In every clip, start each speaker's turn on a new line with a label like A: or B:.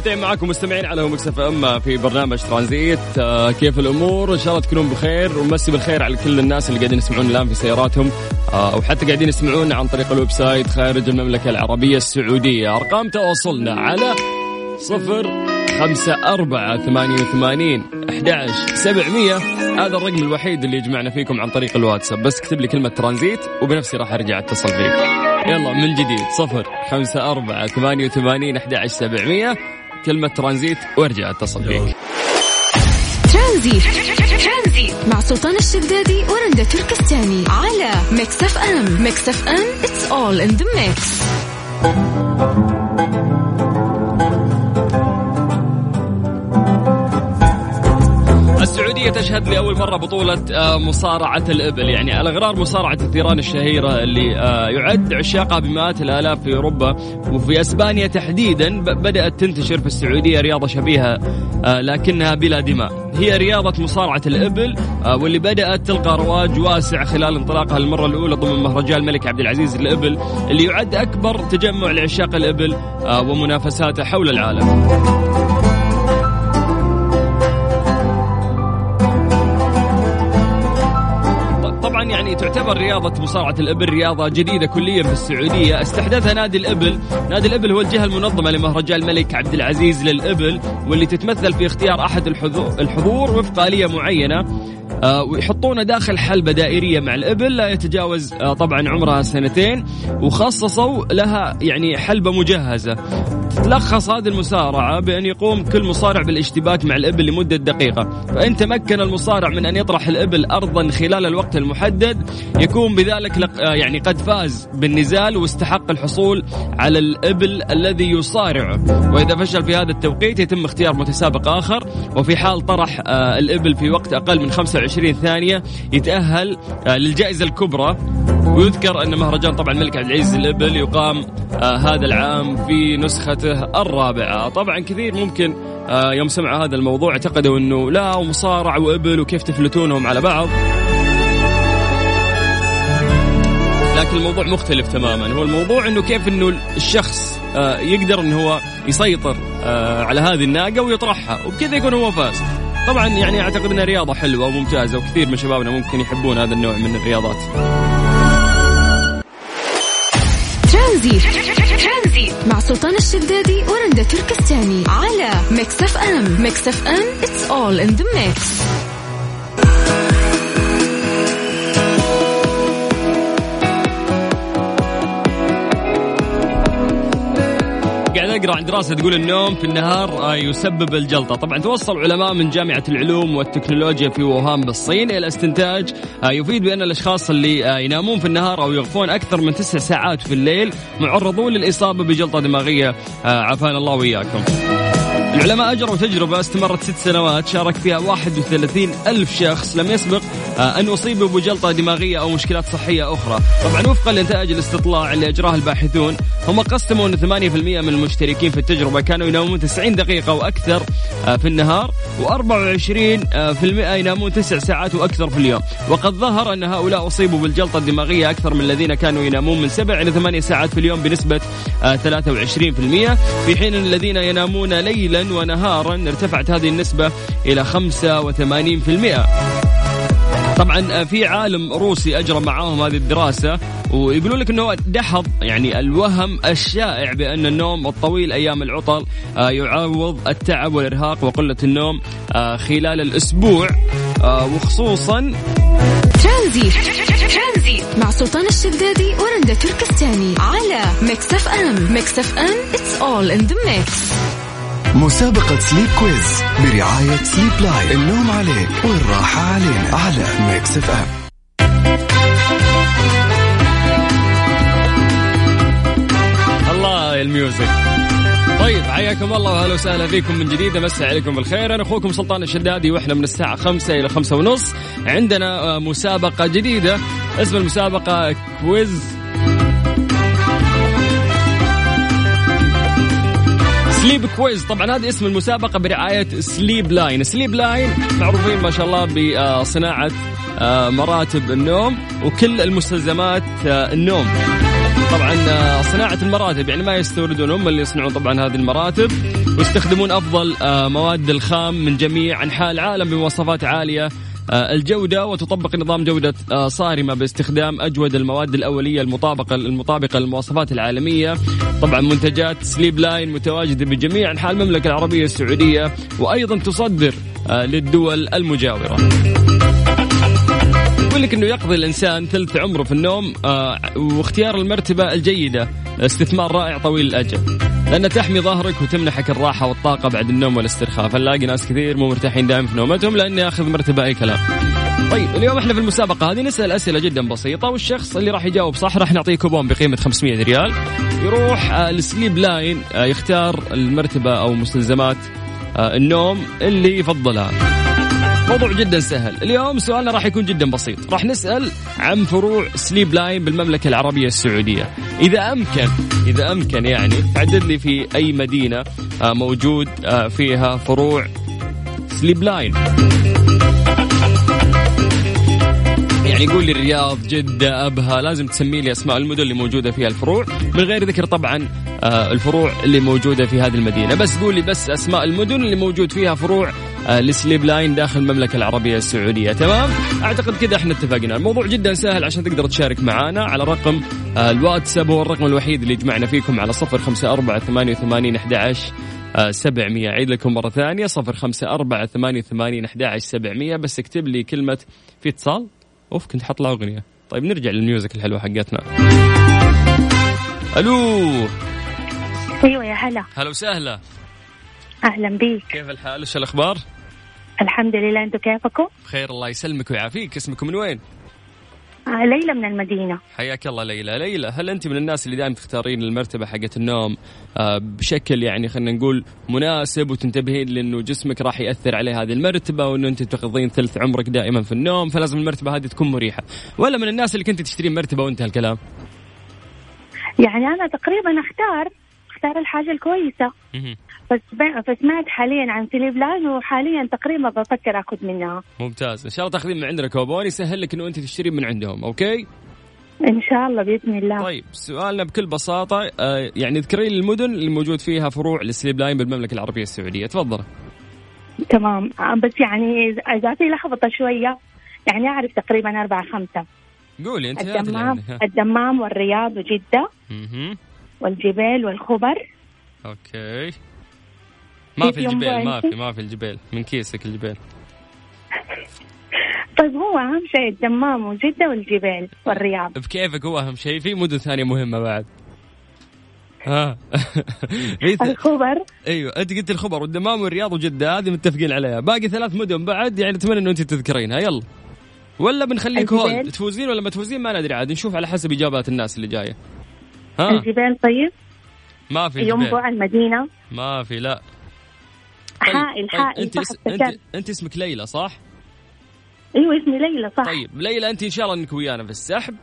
A: ومستمتعين معكم مستمعين على Mix FM في برنامج ترانزيت. آه كيف الأمور؟ إن شاء الله تكونون بخير ومسي بالخير على كل الناس اللي قاعدين يسمعون الآن في سياراتهم. آه أو حتى قاعدين يسمعونا عن طريق ال website خارج المملكة العربية السعودية. أرقام تواصلنا على صفر خمسة أربعة ثمانية وثمانين أحد سبعمية. هذا الرقم الوحيد اللي يجمعنا فيكم عن طريق الواتساب. بس اكتب لي كلمة ترانزيت وبنفسي راح أرجع أتصل فيك يلا من جديد. صفر خمسة أربعة ثمانية وثمانين أحد سبعمية. كلمة ترانزيت وارجع أتصل فيك
B: ترانزيت. مع سلطان الشدادي ورندا تركستاني على Mix FM. Mix FM it's all in the mix.
A: تشهد لأول مرة بطولة آه، مصارعة الإبل؟ يعني على غرار مصارعة الثيران الشهيرة اللي آه، يعد عشاقها بمئات الآلاف في أوروبا وفي أسبانيا تحديدا بدأت تنتشر في السعودية رياضة شبيهة آه، لكنها بلا دماء. هي رياضة مصارعة الإبل واللي بدأت تلقى رواج واسع خلال انطلاقها المرة الأولى ضمن مهرجان الملك عبد العزيز للإبل اللي يعد أكبر تجمع لعشاق الإبل ومنافساته حول العالم. يعني تعتبر رياضة مصارعة الإبل رياضة جديدة كليا في السعودية. استحدثها نادي الإبل. نادي الإبل هو الجهة المنظمة لمهرجان الملك عبد العزيز للإبل واللي تتمثل في اختيار أحد الحضور وفق آلية معينة آه، ويحطونه داخل حلبة دائرية مع الإبل. لا يتجاوز آه، طبعا عمرها سنتين. وخصصوا لها يعني حلبة مجهزة. تتلخص هذه المسارعة بأن يقوم كل مصارع بالاشتباك مع الإبل لمدة دقيقة. فإن تمكن المصارع من أن يطرح الإبل أرضا خلال الوقت المحدد يكون بذلك آه، يعني قد فاز بالنزال واستحق الحصول على الإبل الذي يصارعه. وإذا فشل في هذا التوقيت يتم اختيار متسابق آخر وفي حال طرح الإبل في وقت أقل من 25 25 ثانية يتأهل آه، للجائزة الكبرى. ويذكر أن مهرجان طبعا الملك عبد العزيز الإبل يقام آه، هذا العام في نسخته الرابعة. طبعا كثير ممكن آه، يوم سمعوا هذا الموضوع اعتقدوا أنه لا ومصارع وإبل وكيف تفلتونهم على بعض. لكن الموضوع مختلف تماما. هو الموضوع إنه كيف إنه الشخص يقدر انه هو يسيطر على هذه الناقة ويطرحها وبكذا يكون هو فاز. طبعا يعني أعتقد إنها رياضة حلوة وممتازة وكثير من شبابنا ممكن يحبون هذا النوع من الرياضات.
B: ترانزيت. مع سلطان الشدادي ورندا تركستاني. على Mix FM. Mix FM it's all in the mix
A: اقرا عن دراسه تقول النوم في النهار آه، يسبب الجلطة، طبعا توصل علماء من جامعة العلوم والتكنولوجيا في ووهان بالصين إلى استنتاج آه، يفيد بأن الأشخاص اللي آه، ينامون في النهار أو يغفون أكثر من تسع ساعات في الليل معرضون للإصابة بجلطة دماغية عافانا الله وإياكم. العلماء أجروا تجربة استمرت ست سنوات شارك فيها 31 ألف شخص. لم يسبق أن أصيبوا بجلطة دماغية أو مشكلات صحية أخرى. طبعا وفقا لنتائج الاستطلاع اللي أجراه الباحثون هم قسموا أن 8% من المشتركين في التجربة. كانوا ينامون 90 دقيقة وأكثر آه، في النهار و24% ينامون 9 ساعات وأكثر في اليوم. وقد ظهر أن هؤلاء أصيبوا بالجلطة الدماغية أكثر من الذين كانوا ينامون من 7 إلى 8 ساعات في اليوم بنسبة 23% آه، في حين الذين ينامون ليلا ونهارا ارتفعت هذه النسبة إلى 85% طبعا في عالم روسي أجرى معاهم هذه الدراسة ويقولون لك إنه دحض يعني الوهم الشائع بأن النوم الطويل أيام العطل آه، يعوض التعب والإرهاق وقلة النوم آه، خلال الأسبوع آه، وخصوصا
B: ترانزيت مع سلطان الشدادي ورندا تركستاني. على Mix FM. Mix FM it's all in the mix
C: مسابقة sleep quiz برعاية Sleep Line النوم عليك والراحة علينا. على Mix FM
A: الله ال music. طيب حياكم الله وأهلا وسهلا فيكم من جديد. أمسي عليكم بالخير. أنا أخوكم سلطان الشدادي وإحنا من الساعة خمسة إلى خمسة ونص. عندنا مسابقة جديدة اسم المسابقة quiz sleep quiz. طبعا هذا اسم المسابقة برعاية Sleep Line. Sleep Line معروفين ما شاء الله بصناعة آه، مراتب النوم وكل المستلزمات آه، النوم. طبعا آه، صناعة المراتب يعني ما يستوردون هم اللي يصنعون طبعا هذه المراتب ويستخدمون أفضل مواد الخام من جميع أنحاء العالم بمواصفات عالية. الجودة وتطبق نظام جودة صارمة باستخدام أجود المواد الأولية المطابقة المطابقة للمواصفات العالمية. طبعا منتجات سليب لاين متواجدة بجميع أنحاء المملكة العربية السعودية وأيضا تصدر للدول المجاورة. يقول لك إنه يقضي الإنسان ثلث عمره في النوم آه واختيار المرتبة الجيدة استثمار رائع طويل الأجل. لانها تحمي ظهرك وتمنحك الراحة والطاقة بعد النوم والاسترخاء. فنلاقي ناس كثير مو مرتاحين دائما في نومتهم لأني آخذ مرتبة أي كلام. طيب اليوم إحنا في المسابقة هذه نسأل أسئلة جدا بسيطة والشخص اللي راح يجاوب صح راح نعطيه كوبون بقيمة 500 ريال. يروح آه ال Sleep Line آه يختار المرتبة أو مستلزمات آه النوم اللي يفضلها. موضوع جدا سهل. اليوم سؤالنا راح يكون جدا بسيط. راح نسأل عن فروع Sleep Line بالمملكة العربية السعودية. إذا أمكن إذا أمكن يعني عدد لي في أي مدينة آه، موجود آه، فيها فروع Sleep Line يعني يقول لي الرياض جدة أبها لازم تسمي لي أسماء المدن اللي موجودة فيها الفروع. من غير ذكر طبعا آه، الفروع اللي موجودة في هذه المدينة. بس قول لي بس أسماء المدن اللي موجود فيها فروع السليب لاين داخل المملكة العربية السعودية. تمام؟ أعتقد كذا إحنا اتفقنا. الموضوع جدا سهل عشان تقدر تشارك معنا على رقم آه، الواتساب هو الرقم الوحيد اللي يجمعنا فيكم على صفر خمسة أربعة ثمانية وثمانين أحد سبعمية. عيد لكم مرة ثانية صفر خمسة أربعة ثمانية وثمانين أحد سبعمية. بس اكتب لي كلمة في اتصال. أوف كنت حط له أغنية. طيب نرجع للميوزك الحلوة حقتنا. ألو.
D: أيوه يا هلا.
A: هلا وسهلا.
D: أهلا بيك.
A: كيف الحال؟ وش الأخبار؟
D: الحمد لله أنتم كيفكم؟
A: بخير الله يسلمك ويعافيك. اسمك من وين؟
D: آه ليلى من المدينة.
A: حياك الله ليلى. ليلى هل أنت من الناس اللي دائما تختارين المرتبة حقت النوم آه بشكل يعني خلينا نقول مناسب وتنتبهين لأنه جسمك راح يأثر عليه هذه المرتبة وأنه أنت تقضين ثلث عمرك دائما في النوم فلازم المرتبة هذه تكون مريحة. ولا من الناس اللي كنت تشترين مرتبة وانتهى الكلام؟
D: يعني أنا تقريبا أختار أختار الحاجة الكويسة. فسمعت حاليا عن Sleep Line وحاليا تقريبا بفكر آخذ منها.
A: ممتاز. إن شاء الله تاخذين من عندنا كوبون يسهل لك إنه أنت تشترين من عندهم أوكي؟
D: إن شاء الله بإذن الله.
A: طيب سؤالنا بكل بساطة آه يعني اذكري لي المدن اللي موجود فيها فروع ل Sleep Line بالمملكة العربية السعودية؟ تفضل.
D: تمام. آه، بس يعني اذا في لخبطة شوية يعني أعرف تقريبا أربعة خمسة.
A: قولي أنت
D: الدمام الدمام والرياض وجدة والجبيل والخبر.
A: أوكي. ما في الجبيل ما في ما في الجبيل. من كيسك الجبيل.
D: طيب هو أهم شيء الدمام وجدة والجبيل والرياض.
A: بكيفك هو أهم شيء. في مدن ثانية مهمة بعد. ها.
D: الخبر.
A: أيوه أنت قلت الخبر. والدمام والرياض وجدة هذه متفقين عليها. باقي ثلاث مدن بعد يعني اتمنى إنه أنت تذكرينها. يلا. ولا بنخليك هول تفوزين ولا ما تفوزين؟ ما ندري عاد. نشوف على حسب إجابات الناس اللي جاية.
D: ها. الجبال طيب؟
A: ما في
D: ينبع المدينة.
A: ما في لا.
D: حائل طيب حائل
A: أنت. أنت أنت اسمك ليلى صح؟
D: أيوه اسمي ليلى صح.
A: طيب ليلى أنت إن شاء الله إنك ويانا في السحب.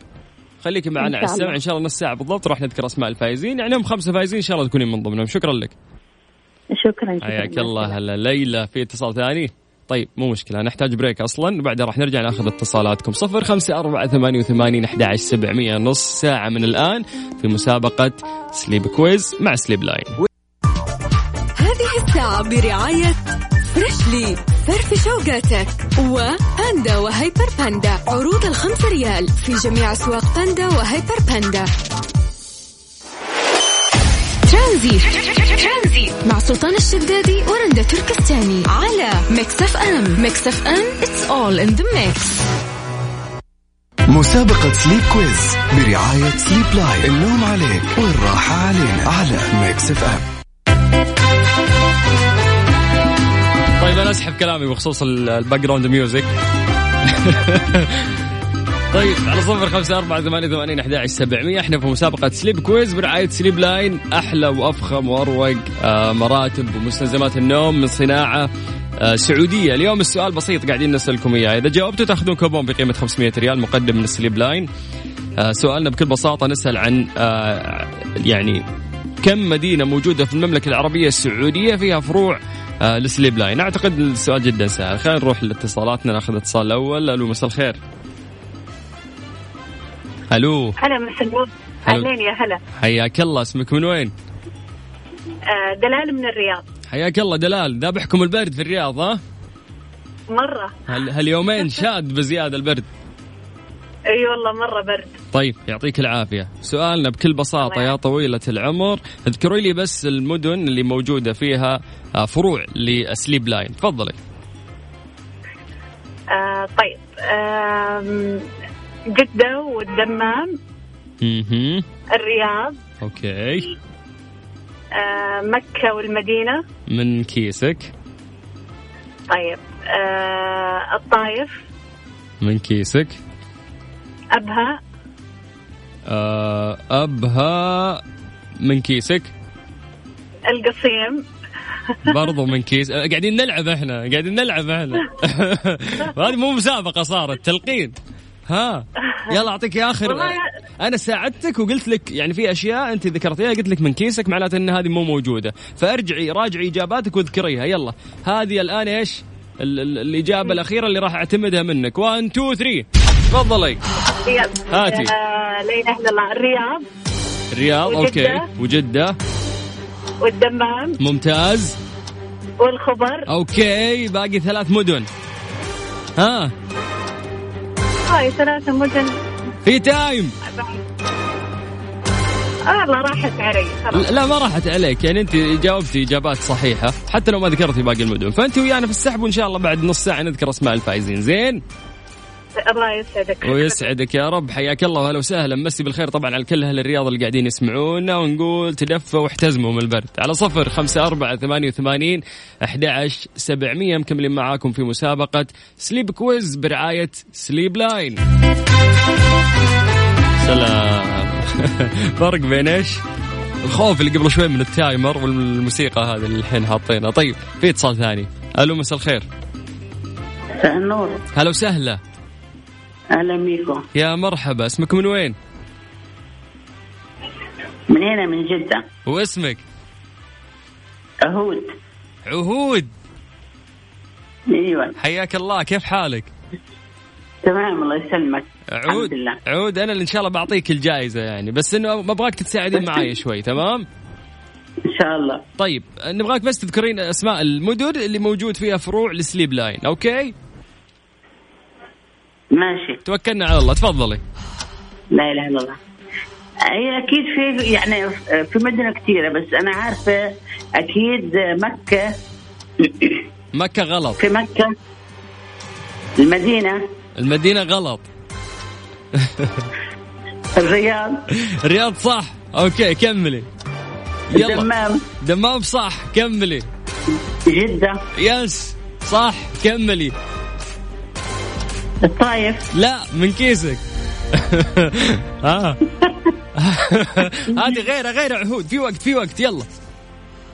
A: خليكي معنا على السمع إن شاء الله نص ساعة بالضبط راح نذكر أسماء الفائزين. يعني هم خمسة فايزين إن شاء الله تكونين من ضمنهم. شكرا لك.
D: شكرا
A: حياك الله هلا ليلى. في اتصال ثاني. طيب مو مشكلة نحتاج break أصلا بعدها راح نرجع نأخذ اتصالاتكم. صفر خمسة أربعة ثمانية وثمانين أحد سبعمية. نص ساعة من الآن في مسابقة Sleep Quiz مع
B: Sleep Line. برعاية فريشلي فرف شوقاتك و Panda و Hyper Panda عروض الخمسة ريال في جميع أسواق Panda و Hyper Panda ترانزي مع سلطان الشدادي ورندا تركستاني على Mix FM Mix FM it's all in the mix.
C: مسابقة Sleep Quiz برعاية Sleep Line النوم عليك والراحة علينا على Mix FM
A: طيب أنا أسحب كلامي بخصوص ال background music طيب على صفر خمسة أربعة ثمانية ثمانين أحد سبعمية. إحنا في مسابقة Sleep Quiz برعاية Sleep Line أحلى وأفخم وأروق آه مراتب ومستلزمات النوم من صناعة آه سعودية. اليوم السؤال بسيط قاعدين نسألكم إياه. إذا جاوبتوا تأخذون كوبون بقيمة 500 ريال مقدم من Sleep Line آه سؤالنا بكل بساطة نسأل عن يعني كم مدينة موجودة في المملكة العربية السعودية فيها فروع آه ل Sleep Line. أعتقد السؤال جدا سهل. خلينا نروح لاتصالاتنا. ناخذ الاتصال الأول ألو مساء الخير. ألو.
D: هلا مساء النور.
E: أهلين يا هلا.
A: حياك الله. اسمك من وين؟
E: آه، دلال من الرياض.
A: حياك الله دلال. ذابحكم البرد في الرياض ها؟
E: مرة.
A: هال هاليومين شاد بزيادة البرد؟
E: اي والله مرة برد.
A: طيب يعطيك العافية. سؤالنا بكل بساطة يا طويلة العمر. اذكروا لي بس المدن اللي موجودة فيها آه، فروع لسليب لاين. تفضلي.
E: آه طيب آم، جدة والدمام
A: أها
E: الرياض
A: أوكي.
E: آه مكة والمدينة.
A: من كيسك؟
E: طيب آه الطايف
A: من كيسك؟
E: أبها؟
A: آه، أبها من كيسك.
E: القصيم.
A: برضو من كيسك. آه، قاعدين نلعب إحنا قاعدين نلعب إحنا. هذه مو مسابقة صارت تلقين. ها يلا أعطيك يا
E: آخر.
A: أنا ساعدتك وقلت لك يعني في أشياء أنت ذكرتيها قلت لك من كيسك معناته إن هذه مو موجودة. فأرجعي راجعي إجاباتك واذكريها. يلا. هذه الآن إيش؟ ال- ال- الإجابة الأخيرة اللي راح أعتمدها منك. 1 2 3 تفضلي. هاتي.
E: لا اله الا الله الرياض.
A: الرياض
E: وجدة.
A: أوكي. وجدة.
E: والدمام.
A: ممتاز.
E: والخبر.
A: أوكي. باقي ثلاث مدن. ها.
E: هاي ثلاثة مدن.
A: في time.
E: آه والله راحت علي خلاص.
A: لا ما راحت عليك. يعني أنت جاوبتي إجابات صحيحة. حتى لو ما ذكرتي باقي المدن. فأنت ويانا في السحب وإن شاء الله بعد نص ساعة نذكر أسماء الفائزين. زين.
E: الله يسعدك.
A: ويسعدك يا رب. حياك الله وأهلا وسهلا. مسي بالخير طبعا على كل أهل الرياض اللي قاعدين يسمعونا ونقول تدفوا واحتزموا من البرد. على صفر خمسة أربعة ثمانية وثمانين أحد عشر سبعمية. مكملين معاكم في مسابقة Sleep Quiz برعاية Sleep Line. سلام. فرق بين إيش؟ الخوف اللي قبل شوي من ال timer والموسيقى هذه اللي الحين حاطينها. طيب في اتصال ثاني. ألو مساء الخير.
F: مساء النور
A: هلا وسهلا.
F: أهلا بيكم
A: يا مرحبا اسمك من وين؟
F: من هنا من جدة
A: واسمك؟
F: عهود
A: عهود
F: أيوه
A: حياك الله كيف حالك؟
F: تمام الله يسلمك
A: عهود
F: الحمد لله
A: عهود أنا اللي إن شاء الله بعطيك الجائزة يعني بس إنه ما ابغاك تتساعدين معاي شوي تمام؟
F: إن شاء الله
A: طيب نبغاك بس تذكرين أسماء المدن اللي موجود فيها فروع ل Sleep Line أوكي؟
F: ماشي.
A: توكلنا على الله تفضلي.
F: لا إله إلا الله. هي أكيد في يعني في مدن كثيره بس أنا عارفة أكيد مكة.
A: مكة غلط.
F: في مكة. المدينة.
A: المدينة غلط.
F: الرياض.
A: الرياض صح. okay كملي. يلا.
F: الدمام.
A: دمام صح كملي.
F: جدة.
A: yes صح كملي.
F: الطايف.
A: لا من كيسك. ها هذه غيره غيره عهود. في وقت في وقت. يلا.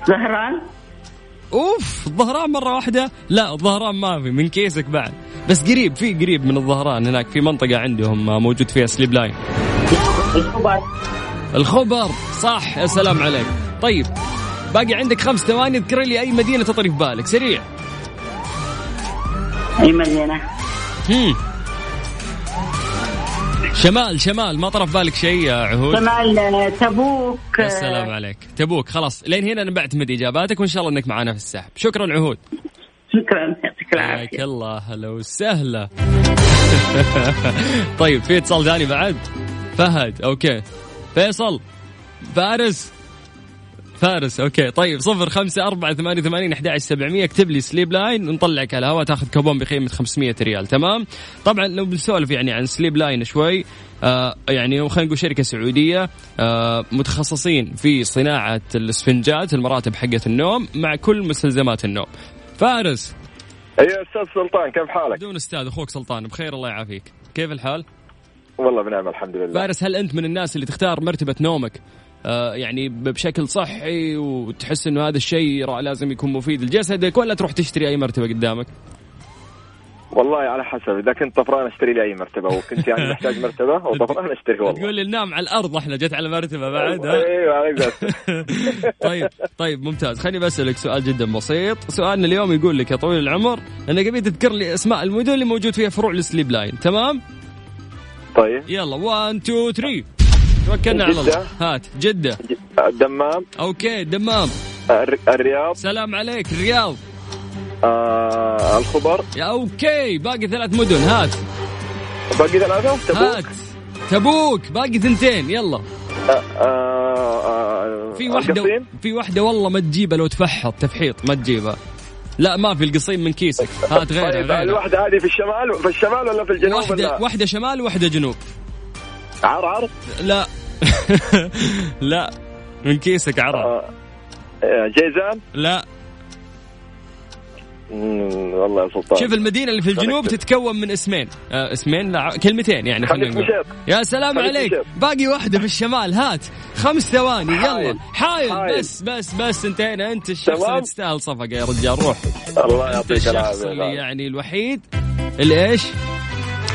F: ظهران؟
A: أوف الظهران مرة واحدة. لا الظهران ما في. من كيسك بعد. بس قريب في قريب من الظهران. هناك في منطقة عندهم موجود فيها Sleep Line.
F: الخبر.
A: الخبر. صح. يا سلام عليك. طيب باقي عندك خمس ثواني. اذكر لي أي مدينة تطري في بالك. سريع.
F: أي مدينة؟
A: هم. شمال شمال ما طرف بالك شيء يا عهود؟
F: شمال آه، تبوك
A: يا سلام عليك. تبوك خلاص. لين هنا أنا بعتمد إجاباتك وإن شاء الله إنك معنا في السحب. شكرا عهود.
F: شكرا يعطيك
A: حياك
F: العافيه
A: الله. هلا وسهلا. طيب في اتصال ثاني بعد؟ فهد أوكي. فيصل فارس. فارس. okay. طيب صفر خمسة أربعة ثمانية ثمانين أحد سبعمية. اكتب لي Sleep Line ونطلعك على الهواء تاخذ كوبون بقيمة 500 ريال. تمام؟ طبعا لو بنسولف يعني عن Sleep Line شوي آه يعني خلينا نقول شركة سعودية آه متخصصين في صناعة الاسفنجات المراتب حقة النوم مع كل مستلزمات النوم. فارس.
G: أي أستاذ سلطان كيف حالك؟
A: بدون أستاذ أخوك سلطان بخير الله يعافيك. كيف الحال؟
G: والله بنعم الحمد لله.
A: فارس هل أنت من الناس اللي تختار مرتبة نومك؟ يعني بشكل صحي وتحس إنه هذا الشيء لازم يكون مفيد لجسدك ولا تروح تشتري أي مرتبة قدامك؟
G: والله على حسب إذا كنت طفران أشتري لي أي مرتبة وكنت يعني محتاج مرتبة وطفران أشتري والله.
A: تقول لي ننام على الأرض إحنا جت على مرتبة بعد؟
G: أيوه عليك بس.
A: طيب طيب ممتاز. خليني بسألك سؤال جدا بسيط. سؤالنا اليوم يقول لك يا طويل العمر إنك ابي تذكر لي أسماء المدن اللي موجود فيها فروع ل Sleep Line تمام؟
G: طيب.
A: يلا 1 2 3 توكلنا على الله. هات جدة.
G: الدمام.
A: okay دمام
G: الر- الرياض.
A: سلام عليك الرياض.
G: آه الخبر.
A: يا okay باقي ثلاث مدن. هات.
G: باقي ثلاثة؟
A: هات.
G: تبوك
A: تبوك باقي ثنتين. يلا.
G: آه آه آه
A: في واحدة
G: القصيم؟
A: في واحدة والله ما تجيبها لو تفحط. تفحيط ما تجيبها. لا ما في القصيم من كيسك. هات غيرها
G: طيب
A: غيرها
G: الواحدة هذه في الشمال في الشمال ولا في الجنوب
A: واحدة
G: ولا؟
A: واحدة شمال وواحدة جنوب.
G: عرعر؟
A: لا. لا من كيسك عرعر.
G: آه آه، جيزان؟
A: لا.
G: والله يا سلطان.
A: شوف المدينة اللي في الجنوب تتكون من اسمين. آه اسمين لا كلمتين يعني خلينا نقول. يا سلام عليك. باقي واحدة في الشمال. هات. خمس ثواني. يلا.
G: حايل.
A: بس بس بس. انتهينا. انت الشخص. اللي تستاهل صفقة يا رجال. روح.
G: الله يعطيك
A: الشخص
G: العافية.
A: اللي يعني الوحيد. اللي إيش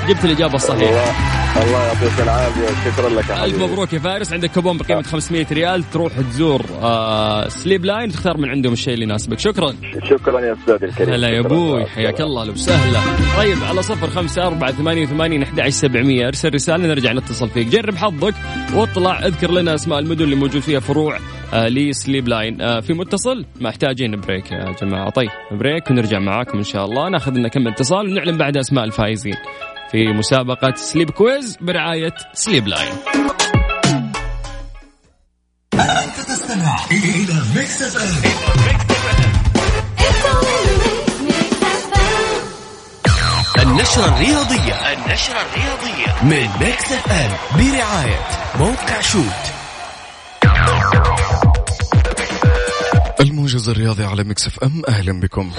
A: جبت الإجابة الصحيحة.
G: الله يعطيك العافية شكرا لك يا حبيبي.
A: مبروك يا فارس. عندك كوبون بقيمة 500 ريال تروح تزور آه Sleep Line تختار من عندهم الشيء اللي يناسبك. شكرا.
G: شكرا يا أستاذ الكريم.
A: هلا يا. أبوي حياك الله وسهلا. طيب على صفر خمسة أربعة ثمانية وثمانين أحد عشر سبعمية. أرسل رسالة نرجع نتصل فيك. جرب حظك واطلع اذكر لنا أسماء المدن اللي موجود فيها فروع آه ل Sleep Line. آه في متصل؟ محتاجين break يا جماعة. طيب break ونرجع معاكم إن شاء الله. ناخذ لنا كم اتصال ونعلن بعد أسماء الفائزين. في مسابقة Sleep Quiz برعاية Sleep Line.
C: النشرة الرياضية. النشرة الرياضية. من Mix FM برعاية موقع Shoot. الموجز الرياضي على Mix FM أهلا بكم.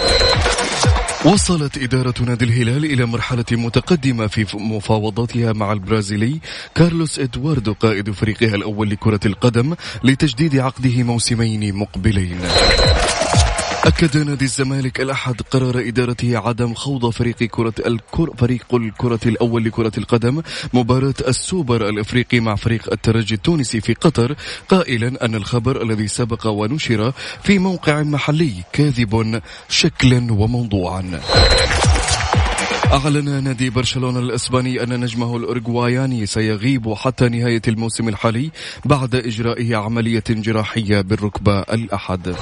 C: وصلت إدارة نادي الهلال إلى مرحلة متقدمة في مفاوضاتها مع البرازيلي كارلوس إدواردو قائد فريقها الأول لكرة القدم لتجديد عقده موسمين مقبلين. أكد نادي الزمالك الأحد قرار إدارته عدم خوض فريق كرة الكر فريق الكرة الأول لكرة القدم مباراة السوبر الأفريقي مع فريق الترجي التونسي في قطر قائلا أن الخبر الذي سبق ونشر في موقع محلي كاذب شكلا وموضوعا. أعلن نادي برشلونة الإسباني أن نجمه الأورجواياني سيغيب حتى نهاية الموسم الحالي بعد إجرائه عملية جراحية بالركبة الأحد.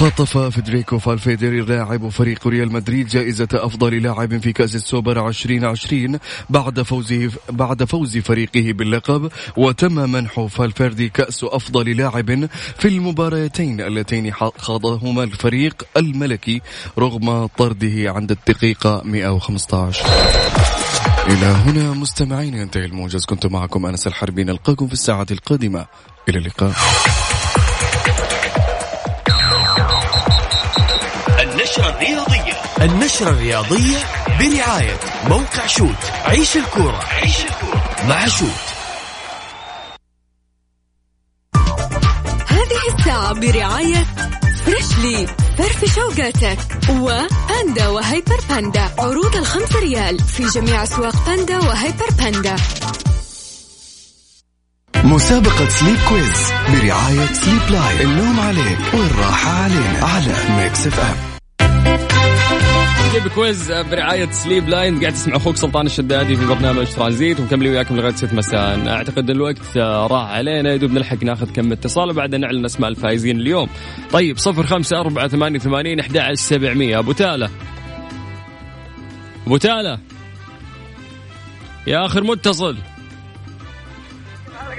C: خطف فيدريكو فالفيردي لاعب فريق ريال مدريد جائزة أفضل لاعب في كأس السوبر 2020 بعد فوزه بعد فوز فريقه باللقب وتم منح فالفيردي كأس أفضل لاعب في المباراتين اللتين خاضهما الفريق الملكي رغم طرده عند الدقيقة 115 إلى هنا مستمعين ينتهي الموجز. كنت معكم أنس الحربي نلقاكم في الساعة القادمة. إلى اللقاء.
H: النشرة الرياضية. النشرة الرياضية برعاية موقع Shoot. عيش الكورة. عيش الكورة. مع Shoot.
B: هذه الساعة برعاية Freshly فرف شوقاتك و Panda و Hyper Panda عروض الخمسة ريال في جميع أسواق Panda و Hyper Panda.
C: مسابقة Sleep Quiz برعاية Sleep Line النوم عليك والراحة علينا. على Mix
A: FM Quiz برعاية Sleep Line. قاعد تسمع أخوك سلطان الشدادي في برنامج ترانزيت. ومكملين وياكم لغاية 6 مساء. أعتقد الوقت راح علينا. يدوب نلحق ناخذ كم اتصال وبعدها نعلن أسماء الفائزين اليوم. طيب صفر خمسة أربعة ثمانية وثمانين أحد عشر سبعمية. أبو تالة. أبو تالة. يا آخر متصل.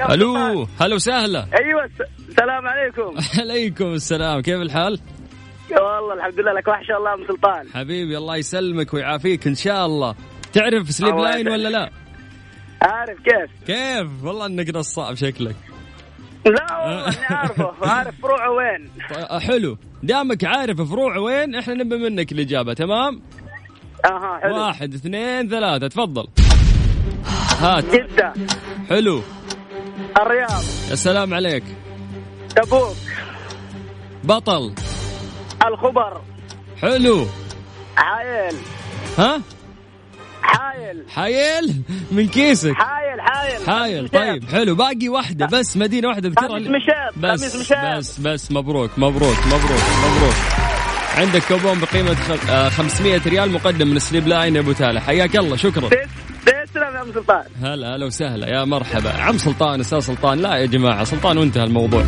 A: ألو هلا وسهلا.
I: أيوه السلام عليكم.
A: عليكم السلام. كيف الحال؟
I: والله الحمد لله لك وحش الله أم سلطان.
A: حبيبي الله يسلمك ويعافيك إن شاء الله. تعرف سليب لاين. ولا لا؟
I: عارف كيف؟
A: كيف؟ والله إنك نصاب شكلك.
I: لا والله إني عارفه. عارف فروعه وين؟
A: حلو. دامك عارف فروع وين إحنا نبي منك الإجابة تمام؟
I: أها حلو.
A: واحد اثنين ثلاثة تفضل. هات.
I: جدة.
A: حلو.
I: الرياض.
A: يا سلام عليك.
I: تبوك
A: بطل.
I: الخبر.
A: حلو.
I: حايل.
A: ها؟
I: حايل.
A: حايل؟ من كيسك.
I: حايل حايل.
A: حايل طيب حلو. باقي واحدة بس مدينة واحدة اذكرها
I: خميس مشيط
A: بس
I: مشيط
A: بس بس مبروك مبروك مبروك مبروك. عندك كوبون بقيمة خ- آه، 500 ريال مقدم من Sleep Line يا أبو تالة حياك الله شكرا.
I: عم سلطان.
A: هلا هلا وسهلا. يا مرحبا. عم سلطان أستاذ سلطان. لا يا جماعة سلطان وانتهى الموضوع.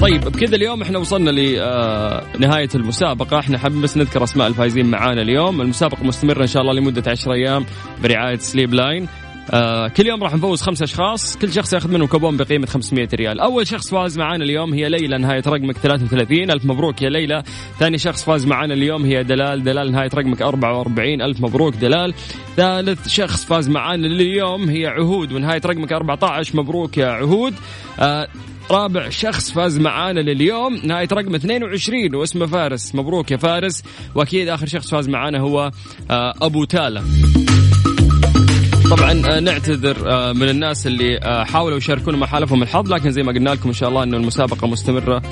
A: طيب بكذا اليوم إحنا وصلنا لنهايه المسابقة. إحنا حابين بس نذكر أسماء الفايزين معانا اليوم. المسابقة مستمرة إن شاء الله لمدة 10 أيام برعاية Sleep Line آه كل يوم راح نفوز خمسة أشخاص كل شخص ياخذ منهم كوبون بقيمة 500 ريال. أول شخص فاز معانا اليوم هي ليلى نهاية رقمك 33 ألف مبروك يا ليلى. ثاني شخص فاز معانا اليوم هي دلال. دلال نهاية رقمك 44 ألف مبروك دلال. ثالث شخص فاز معانا اليوم هي عهود ونهاية رقمك 14 مبروك يا عهود. آه رابع شخص فاز معانا لليوم نهاية رقم 22 واسمه فارس. مبروك يا فارس. وأكيد آخر شخص فاز معانا هو آه، أبو تالا. طبعا آه، نعتذر آه، من الناس اللي آه، حاولوا يشاركونا ما حالفهم الحظ لكن زي ما قلنا لكم إن شاء الله إنه المسابقة مستمرة.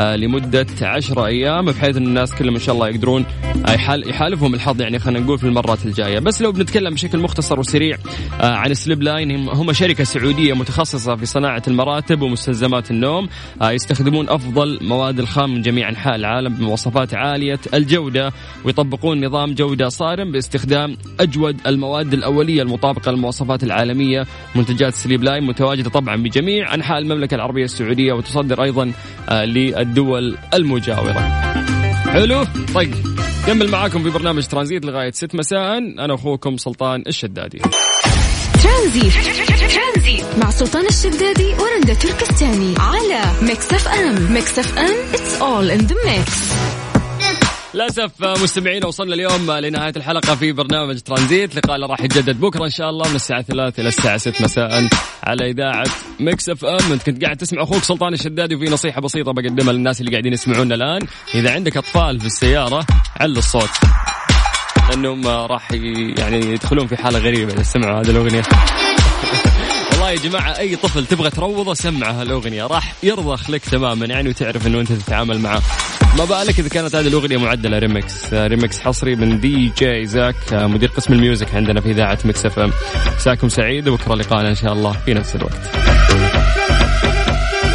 A: لمدة 10 أيام بحيث إن الناس كلهم إن شاء الله يقدرون يحالفهم الحظ يعني خلينا نقول في المرات الجاية. بس لو بنتكلم بشكل مختصر وسريع عن Sleep Line هم شركة سعودية متخصصة في صناعة المراتب ومستلزمات النوم يستخدمون أفضل مواد الخام من جميع أنحاء العالم بمواصفات عالية الجودة ويطبقون نظام جودة صارم باستخدام أجود المواد الأولية المطابقة مطابقة للمواصفات العالمية. منتجات سليب لاين متواجدة طبعا بجميع أنحاء المملكة العربية السعودية وتصدر أيضا للدول المجاورة. حلو؟ طيب كمل معاكم في برنامج ترانزيت لغاية 6 مساء. أنا أخوكم سلطان الشدادي.
B: ترانزيت. مع سلطان الشدادي ورندا تركستاني على Mix FM. Mix FM it's all in the mix.
A: للأسف مستمعينا وصلنا اليوم لنهاية الحلقة في برنامج ترانزيت. لقاء راح يتجدد بكرة إن شاء الله من الساعة 3 إلى الساعة 6 مساء على إذاعة Mix FM. أنت كنت قاعد تسمع أخوك سلطان الشدادي وفي نصيحة بسيطة بقدمها للناس اللي قاعدين يسمعونا الآن. إذا عندك أطفال في السيارة علي الصوت. لأنهم راح يعني يدخلون في حالة غريبة. إذا سمعوا هذه الأغنية. والله يا جماعة أي طفل تبغى تروضه سمعه الأغنية راح يرضخ لك تماما يعني وتعرف أنه أنت تتعامل معه. ما بالك إذا كانت هذه الأغنية معدلة remix remix حصري من دي جي زاك مدير قسم ال music عندنا في إذاعة Mix FM مساكم سعيد وبكرة لقاءنا إن شاء الله في نفس الوقت.